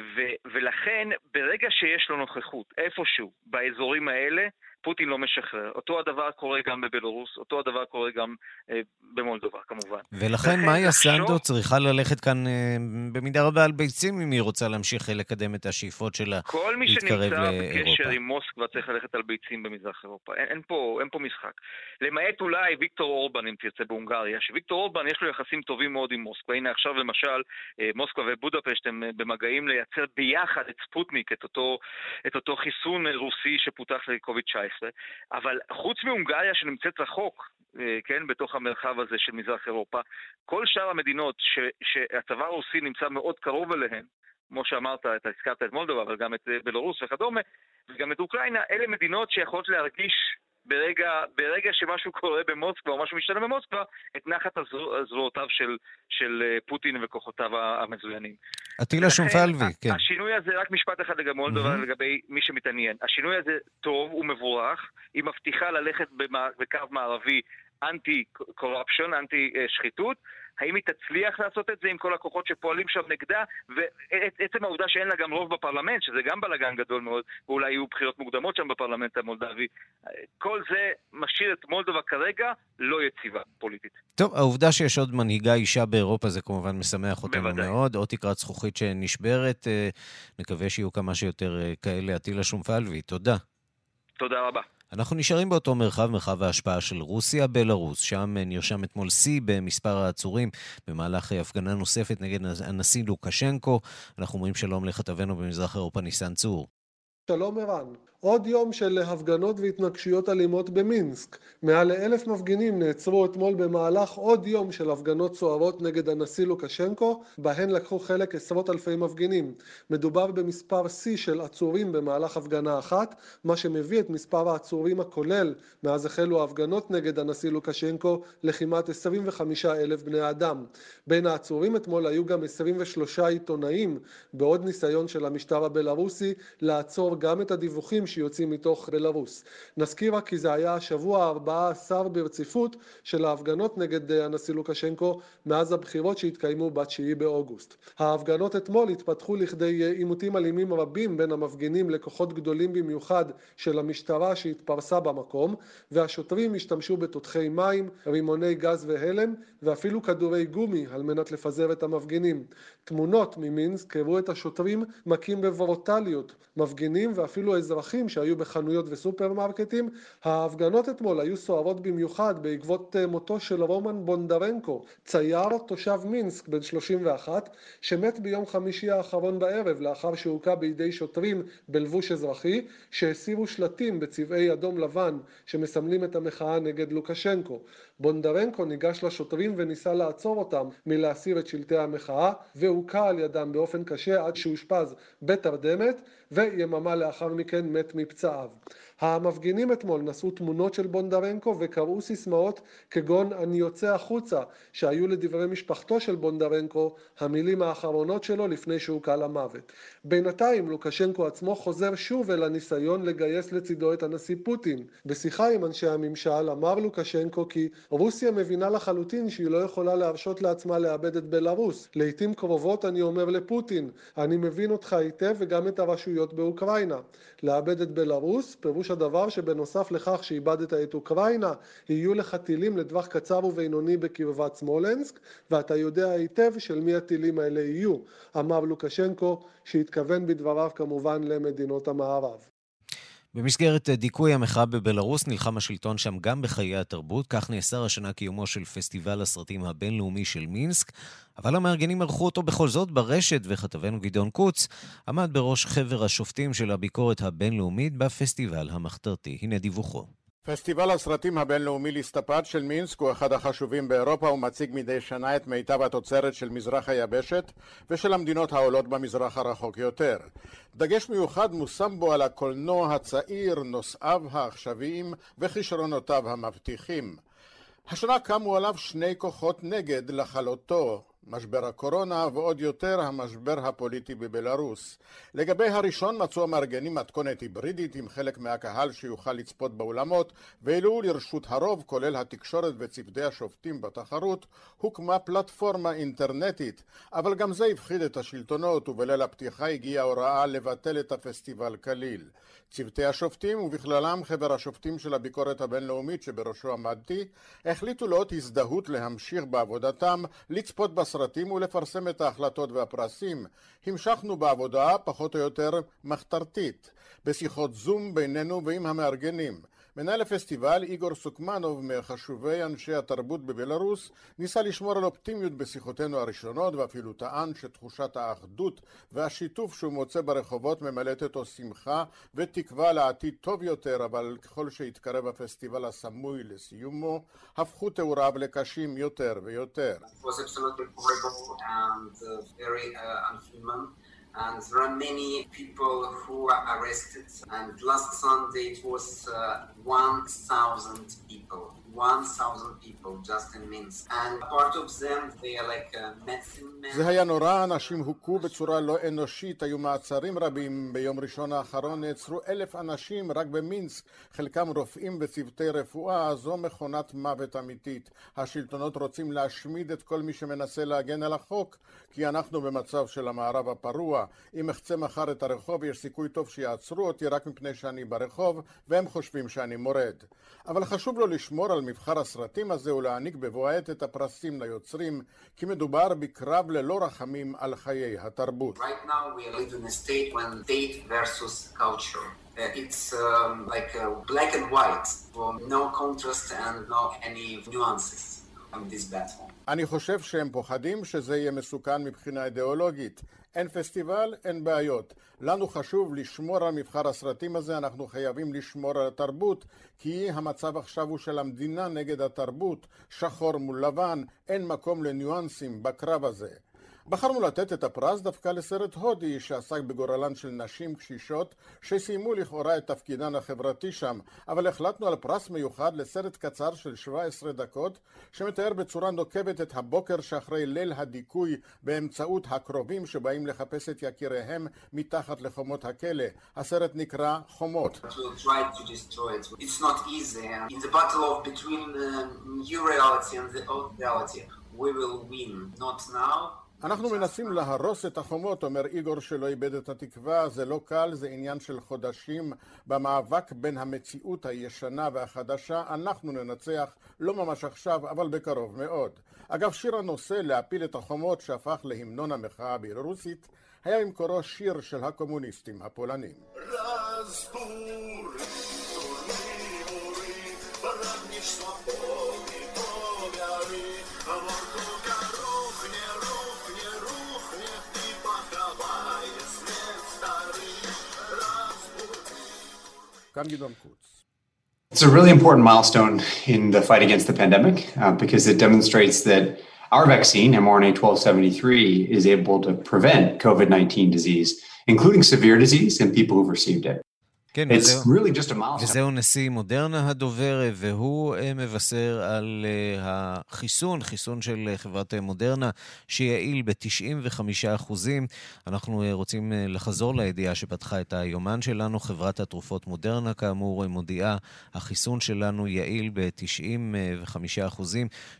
ו- ולכן, ברגע שיש לו נוכחות איפשהו באזורים האלה, פוטין לא משחרר. אותו הדבר קורה גם בבלרוס, אותו הדבר קורה גם אה, במולדובה כמובן. ולכן מאיה. סנדו צריכה ללכת כאן אה, במידה רבה על ביצים אם היא רוצה להמשיך לקדם את השאיפות שלה להתקרב לאירופה. כל מי שנמצא בקשר עם מוסקבה צריך ללכת על ביצים במזרח אירופה. אין, אין, פה, אין פה משחק. למעט אולי ויקטור אורבן, אם תרצה, בהונגריה, שוויקטור אורבן יש לו יחסים טובים מאוד עם מוסקבה. הנה עכשיו למשל, אה, מוסקבה ובודפשט הם אה, במגעים לייצר ביחד את ספוטניק, את אותו, את אותו חיסון רוסי שפותח לקוביד 19. אבל חוץ מהונגריה שנמצאת רחוק, אה, כן, בתוך המרחב הזה של מזרח אירופה, כל שאר המדינות ש, שהצבא הרוסי נמצא מאוד קרוב אליהן, כמו שאמרת, אתה הזכרת את מולדובה, אבל גם את אה, בלרוס וכדומה, וגם את אוקראינה, אלה מדינות שיכולות להרגיש ברגע, ברגע שמשהו קורה במוסקבה או משהו משתנה במוסקבה, את נחת הזרועותיו של, של אה, פוטין וכוחותיו המזוינים. אטילה שומפלבי, כן. השינוי הזה, רק משפט אחד לגבי מולדובה, mm-hmm. לגבי מי שמתעניין. השינוי הזה טוב, הוא מבורך, היא מבטיחה ללכת בקו מערבי אנטי קורפשן, אנטי שחיתות, האם היא תצליח לעשות את זה עם כל הכוחות שפועלים שם נגדה, ועצם העובדה שאין לה גם רוב בפרלמנט, שזה גם בלאגן גדול מאוד, ואולי יהיו בחירות מוקדמות שם בפרלמנט המולדבי, כל זה משאיר את מולדובה כרגע לא יציבה פוליטית. טוב, העובדה שיש עוד מנהיגה אישה באירופה זה כמובן משמח אותנו בוודאי. מאוד. עוד תקרת זכוכית שנשברת, אה, נקווה שיהיו כמה שיותר אה, כאלה. עטילה שומפלבי, תודה. תודה רבה. אנחנו נשארים באותו מרחב, מרחב ההשפעה של רוסיה, בלרוס. שם נרשם אתמול שיא במספר העצורים במהלך הפגנה נוספת נגד הנשיא לוקשנקו. אנחנו אומרים שלום לכתבנו במזרח אירופה, ניסן צור. שלום ערן. עוד יום של הפגנות והתנגשויות אלימות במינסק. מעל לאלף מפגינים נעצרו אתמול במהלך עוד יום של הפגנות סוערות נגד הנשיא לוקשנקו, בהן לקחו חלק עשרות אלפי מפגינים. מדובר במספר שיא של עצורים במהלך הפגנה אחת, מה שמביא את מספר העצורים הכולל מאז החלו ההפגנות נגד הנשיא לוקשנקו לכמעט 25 אלף בני אדם. בין העצורים אתמול היו גם 23 עיתונאים, בעוד ניסיון של המשטר הבלארוסי לעצור גם את הדיווחים שיוצאים מתוך בלרוס. נזכיר רק כי זה היה השבוע ה-14 ברציפות של ההפגנות נגד הנשיא לוקשנקו מאז הבחירות שהתקיימו ב-9 באוגוסט. ההפגנות אתמול התפתחו לכדי עימותים אלימים רבים בין המפגינים לכוחות גדולים במיוחד של המשטרה שהתפרסה במקום, והשוטרים השתמשו בתותחי מים, רימוני גז והלם, ואפילו כדורי גומי על מנת לפזר את המפגינים. תמונות ממינסק הראו את השוטרים מכים בברוטליות מפגינים ואפילו אזרחים שהיו בחנויות וסופרמרקטים. ההפגנות אתמול היו סוערות במיוחד בעקבות מותו של רומן בונדרנקו, צייר תושב מינסק בן 31, שמת ביום חמישי האחרון בערב לאחר שהוכה בידי שוטרים בלבוש אזרחי, שהסירו שלטים בצבעי אדום לבן שמסמלים את המחאה נגד לוקשנקו. בונדרנקו ניגש לשוטרים וניסה לעצור אותם מלהסיר את שלטי המחאה והוכה על ידם באופן קשה עד שאושפז בתרדמת ויממה לאחר מכן מת מפצעיו. המפגינים אתמול נשאו תמונות של בונדרנקו וקראו סיסמאות כגון אני יוצא החוצה שהיו לדברי משפחתו של בונדרנקו המילים האחרונות שלו לפני שהוא קל למוות. בינתיים לוקשנקו עצמו חוזר שוב אל הניסיון לגייס לצידו את הנשיא פוטין. בשיחה עם אנשי הממשל אמר לוקשנקו כי רוסיה מבינה לחלוטין שהיא לא יכולה להרשות לעצמה לאבד את בלארוס. לעיתים קרובות אני אומר לפוטין אני מבין אותך היטב וגם את הרשויות באוקראינה. לאבד את בלארוס פירוש הדבר שבנוסף לכך שאיבדת את אוקראינה, יהיו לך טילים לטווח קצר ובינוני בקרבת סמולנסק, ואתה יודע היטב של מי הטילים האלה יהיו, אמר לוקשנקו, שהתכוון בדבריו כמובן למדינות המערב. במסגרת דיכוי המחאה בבלארוס נלחם השלטון שם גם בחיי התרבות, כך נאסר השנה קיומו של פסטיבל הסרטים הבינלאומי של מינסק, אבל המארגנים ערכו אותו בכל זאת ברשת, וכתבנו גדעון קוץ עמד בראש חבר השופטים של הביקורת הבינלאומית בפסטיבל המחתרתי. הנה דיווחו. פסטיבל הסרטים הבינלאומי ליסטפת של מינסק הוא אחד החשובים באירופה ומציג מדי שנה את מיטב התוצרת של מזרח היבשת ושל המדינות העולות במזרח הרחוק יותר. דגש מיוחד מושם בו על הקולנוע הצעיר, נושאיו העכשוויים וכישרונותיו המבטיחים. השנה קמו עליו שני כוחות נגד לכלותו, משבר הקורונה ועוד יותר המשבר הפוליטי בבלארוס. לגבי הראשון מצאו המארגנים מתכונת היברידית עם חלק מהקהל שיוכל לצפות באולמות ואילו לרשות הרוב כולל התקשורת וצוותי השופטים בתחרות הוקמה פלטפורמה אינטרנטית אבל גם זה הפחיד את השלטונות ובליל הפתיחה הגיעה הוראה לבטל את הפסטיבל כליל. צוותי השופטים ובכללם חבר השופטים של הביקורת הבינלאומית שבראשו עמדתי החליטו לאות הזדהות להמשיך בעבודתם לצפות בסרטים ולפרסם את ההחלטות והפרסים. המשכנו בעבודה פחות או יותר מחתרתית בשיחות זום בינינו ועם המארגנים מנהל הפסטיבל איגור סוקמנוב מחשובי אנשי התרבות בבלארוס ניסה לשמור על אופטימיות בשיחותינו הראשונות ואפילו טען שתחושת האחדות והשיתוף שהוא מוצא ברחובות ממלאת אותו שמחה ותקווה לעתיד טוב יותר אבל ככל שהתקרב הפסטיבל הסמוי לסיומו הפכו תיאוריו לקשים יותר ויותר. And there are many people who are arrested. And last Sunday it was uh, 1,000 people. 1,000 people just in Minsk. And part of them, they are like uh. זה היה נורא, אנשים הוכו בצורה לא אנושית, היו מעצרים רבים. ביום ראשון האחרון נעצרו אלף אנשים רק במינסק, חלקם רופאים וצוותי רפואה, זו מכונת מוות אמיתית. השלטונות רוצים להשמיד את כל מי שמנסה להגן על החוק, כי אנחנו במצב של המערב הפרוע. אם אחצה מחר את הרחוב, יש סיכוי טוב שיעצרו אותי רק מפני שאני ברחוב, והם חושבים שאני מורד. אבל חשוב לו לשמור על מבחר הסרטים הזה ולהעניק בבוא העת את הפרסים ליוצרים, כי מדובר בקרב ללא רחמים על חיי התרבות. Right now we live in a state when state versus culture. It's um, like uh, black and white, no contrast and no any nuances on this battle. אני חושב שהם פוחדים שזה יהיה מסוכן מבחינה אידיאולוגית. אין פסטיבל, אין בעיות. לנו חשוב לשמור על מבחר הסרטים הזה, אנחנו חייבים לשמור על התרבות, כי המצב עכשיו הוא של המדינה נגד התרבות, שחור מול לבן, אין מקום לניואנסים בקרב הזה. בחרנו לתת את הפרס דווקא לסרט הודי שעסק בגורלן של נשים קשישות שסיימו לכאורה את תפקידן החברתי שם, אבל החלטנו על פרס מיוחד לסרט קצר של 17 דקות שמתאר בצורה נוקבת את הבוקר שאחרי ליל הדיכוי באמצעות הקרובים שבאים לחפש את יקיריהם מתחת לחומות הכלא. הסרט נקרא חומות. We will win, not now, אנחנו מנסים להרוס את החומות, אומר איגור שלא איבד את התקווה, זה לא קל, זה עניין של חודשים. במאבק בין המציאות הישנה והחדשה, אנחנו ננצח, לא ממש עכשיו, אבל בקרוב מאוד. אגב, שיר הנושא להפיל את החומות, שהפך להמנון המחאה ברוסית, היה במקורו שיר של הקומוניסטים הפולנים. It's a really important milestone in the fight against the pandemic uh, because it demonstrates that our vaccine, mRNA 1273, is able to prevent COVID 19 disease, including severe disease in people who've received it. כן, וזהו, really וזהו נשיא מודרנה הדובר, והוא מבשר על החיסון, חיסון של חברת מודרנה, שיעיל ב-95%. אנחנו רוצים לחזור לידיעה שפתחה את היומן שלנו. חברת התרופות מודרנה, כאמור, מודיעה, החיסון שלנו יעיל ב-95%.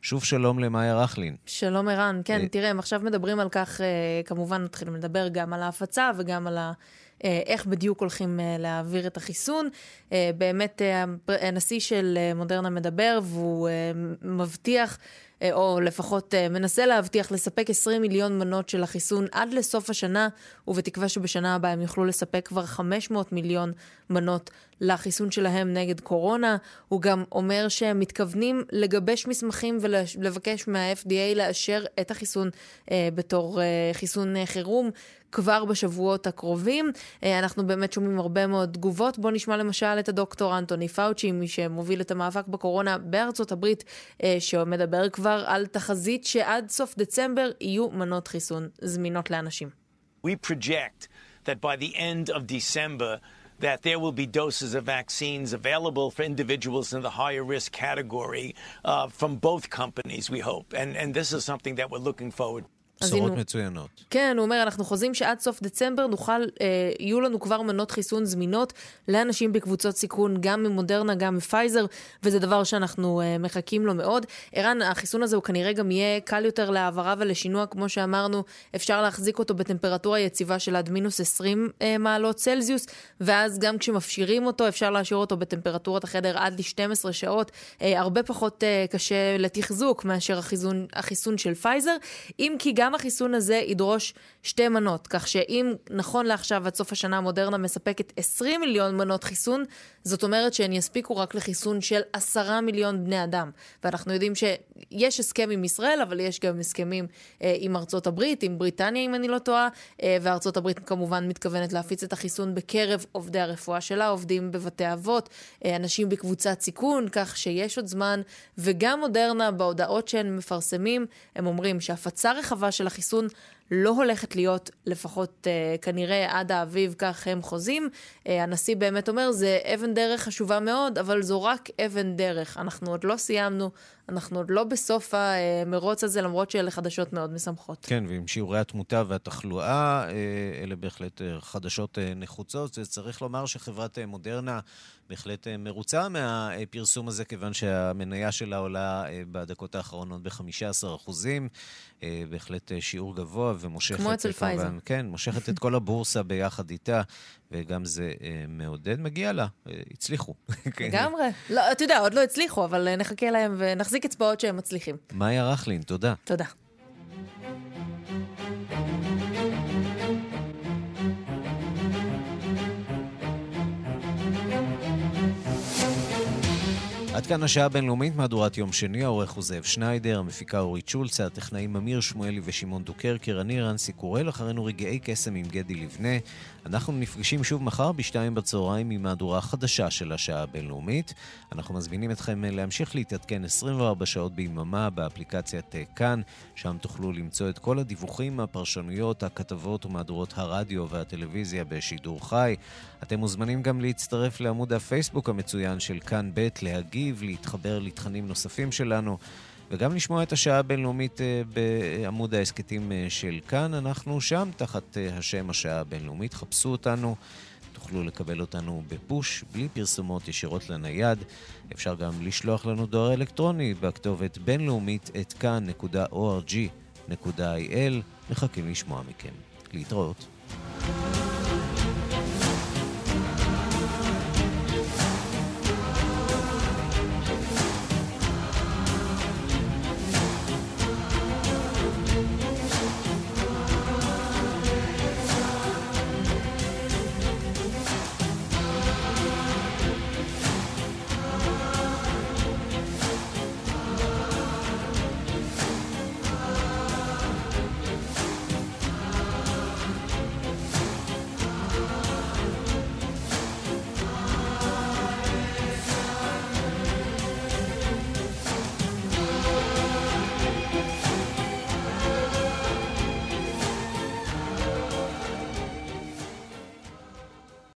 שוב שלום למאיה רכלין. שלום ערן, כן, תראה, הם עכשיו מדברים על כך, כמובן מתחילים לדבר גם על ההפצה וגם על ה... איך בדיוק הולכים להעביר את החיסון. באמת הנשיא של מודרנה מדבר והוא מבטיח או לפחות מנסה להבטיח לספק 20 מיליון מנות של החיסון עד לסוף השנה, ובתקווה שבשנה הבאה הם יוכלו לספק כבר 500 מיליון מנות לחיסון שלהם נגד קורונה. הוא גם אומר שהם מתכוונים לגבש מסמכים ולבקש מה-FDA לאשר את החיסון בתור חיסון חירום. כבר בשבועות הקרובים. אנחנו באמת שומעים הרבה מאוד תגובות. בואו נשמע למשל את הדוקטור אנטוני פאוצ'י, מי שמוביל את המאבק בקורונה בארצות הברית, שמדבר כבר על תחזית שעד סוף דצמבר יהיו מנות חיסון זמינות לאנשים. We project that by the end of December that there will be doses of vaccines available for individuals in the higher risk category uh, from both companies, we hope. And, and this is something that we're looking forward בשורות מצוינות. כן, הוא אומר, אנחנו חוזים שעד סוף דצמבר נוכל, אה, יהיו לנו כבר מנות חיסון זמינות לאנשים בקבוצות סיכון, גם ממודרנה, גם מפייזר, וזה דבר שאנחנו אה, מחכים לו מאוד. ערן, החיסון הזה הוא כנראה גם יהיה קל יותר להעברה ולשינוע, כמו שאמרנו, אפשר להחזיק אותו בטמפרטורה יציבה של עד מינוס 20 אה, מעלות צלזיוס, ואז גם כשמפשירים אותו, אפשר להשאיר אותו בטמפרטורת החדר עד ל-12 שעות, אה, הרבה פחות אה, קשה לתחזוק מאשר החיסון, החיסון של פייזר, אם כי גם החיסון הזה ידרוש שתי מנות, כך שאם נכון לעכשיו עד סוף השנה מודרנה מספקת 20 מיליון מנות חיסון, זאת אומרת שהן יספיקו רק לחיסון של 10 מיליון בני אדם. ואנחנו יודעים שיש הסכם עם ישראל, אבל יש גם הסכמים אה, עם ארצות הברית, עם בריטניה אם אני לא טועה, אה, וארצות הברית כמובן מתכוונת להפיץ את החיסון בקרב עובדי הרפואה שלה, עובדים בבתי אבות, אה, אנשים בקבוצת סיכון, כך שיש עוד זמן, וגם מודרנה בהודעות שהם מפרסמים, הם אומרים שהפצה רחבה של החיסון לא הולכת להיות, לפחות uh, כנראה עד האביב, כך הם חוזים. Uh, הנשיא באמת אומר, זה אבן דרך חשובה מאוד, אבל זו רק אבן דרך. אנחנו עוד לא סיימנו, אנחנו עוד לא בסוף המרוץ הזה, למרות שאלה חדשות מאוד משמחות. כן, ועם שיעורי התמותה והתחלואה, אלה בהחלט חדשות נחוצות. צריך לומר שחברת מודרנה בהחלט מרוצה מהפרסום הזה, כיוון שהמניה שלה עולה בדקות האחרונות ב-15 אחוזים. בהחלט שיעור גבוה ומושכת... כמו אצל פייזר. כן, מושכת את כל הבורסה ביחד איתה, וגם זה מעודד. מגיע לה, הצליחו. לגמרי. לא, אתה יודע, עוד לא הצליחו, אבל נחכה להם ונחזיק אצבעות שהם מצליחים. מאיה רכלין, תודה. תודה. עד כאן השעה הבינלאומית, מהדורת יום שני, העורך הוא זאב שניידר, המפיקה אורית שולצה, הטכנאים אמיר שמואלי ושמעון דוקרקר, אני רנסי קורל, אחרינו רגעי קסם עם גדי לבנה. אנחנו נפגשים שוב מחר בשתיים בצהריים עם מהדורה חדשה של השעה הבינלאומית. אנחנו מזמינים אתכם להמשיך להתעדכן 24 שעות ביממה באפליקציית כאן, שם תוכלו למצוא את כל הדיווחים, הפרשנויות, הכתבות ומהדורות הרדיו והטלוויזיה בשידור חי. אתם מוזמנים גם להצטרף לעמוד הפייסבוק המצוין של כאן ב', להגיב, להתחבר לתכנים נוספים שלנו. וגם לשמוע את השעה הבינלאומית אה, בעמוד ההסכתים אה, של כאן. אנחנו שם תחת אה, השם השעה הבינלאומית. חפשו אותנו, תוכלו לקבל אותנו בפוש, בלי פרסומות ישירות לנייד. אפשר גם לשלוח לנו דואר אלקטרוני בכתובת בינלאומית את כאן.org.il. מחכים לשמוע מכם. להתראות.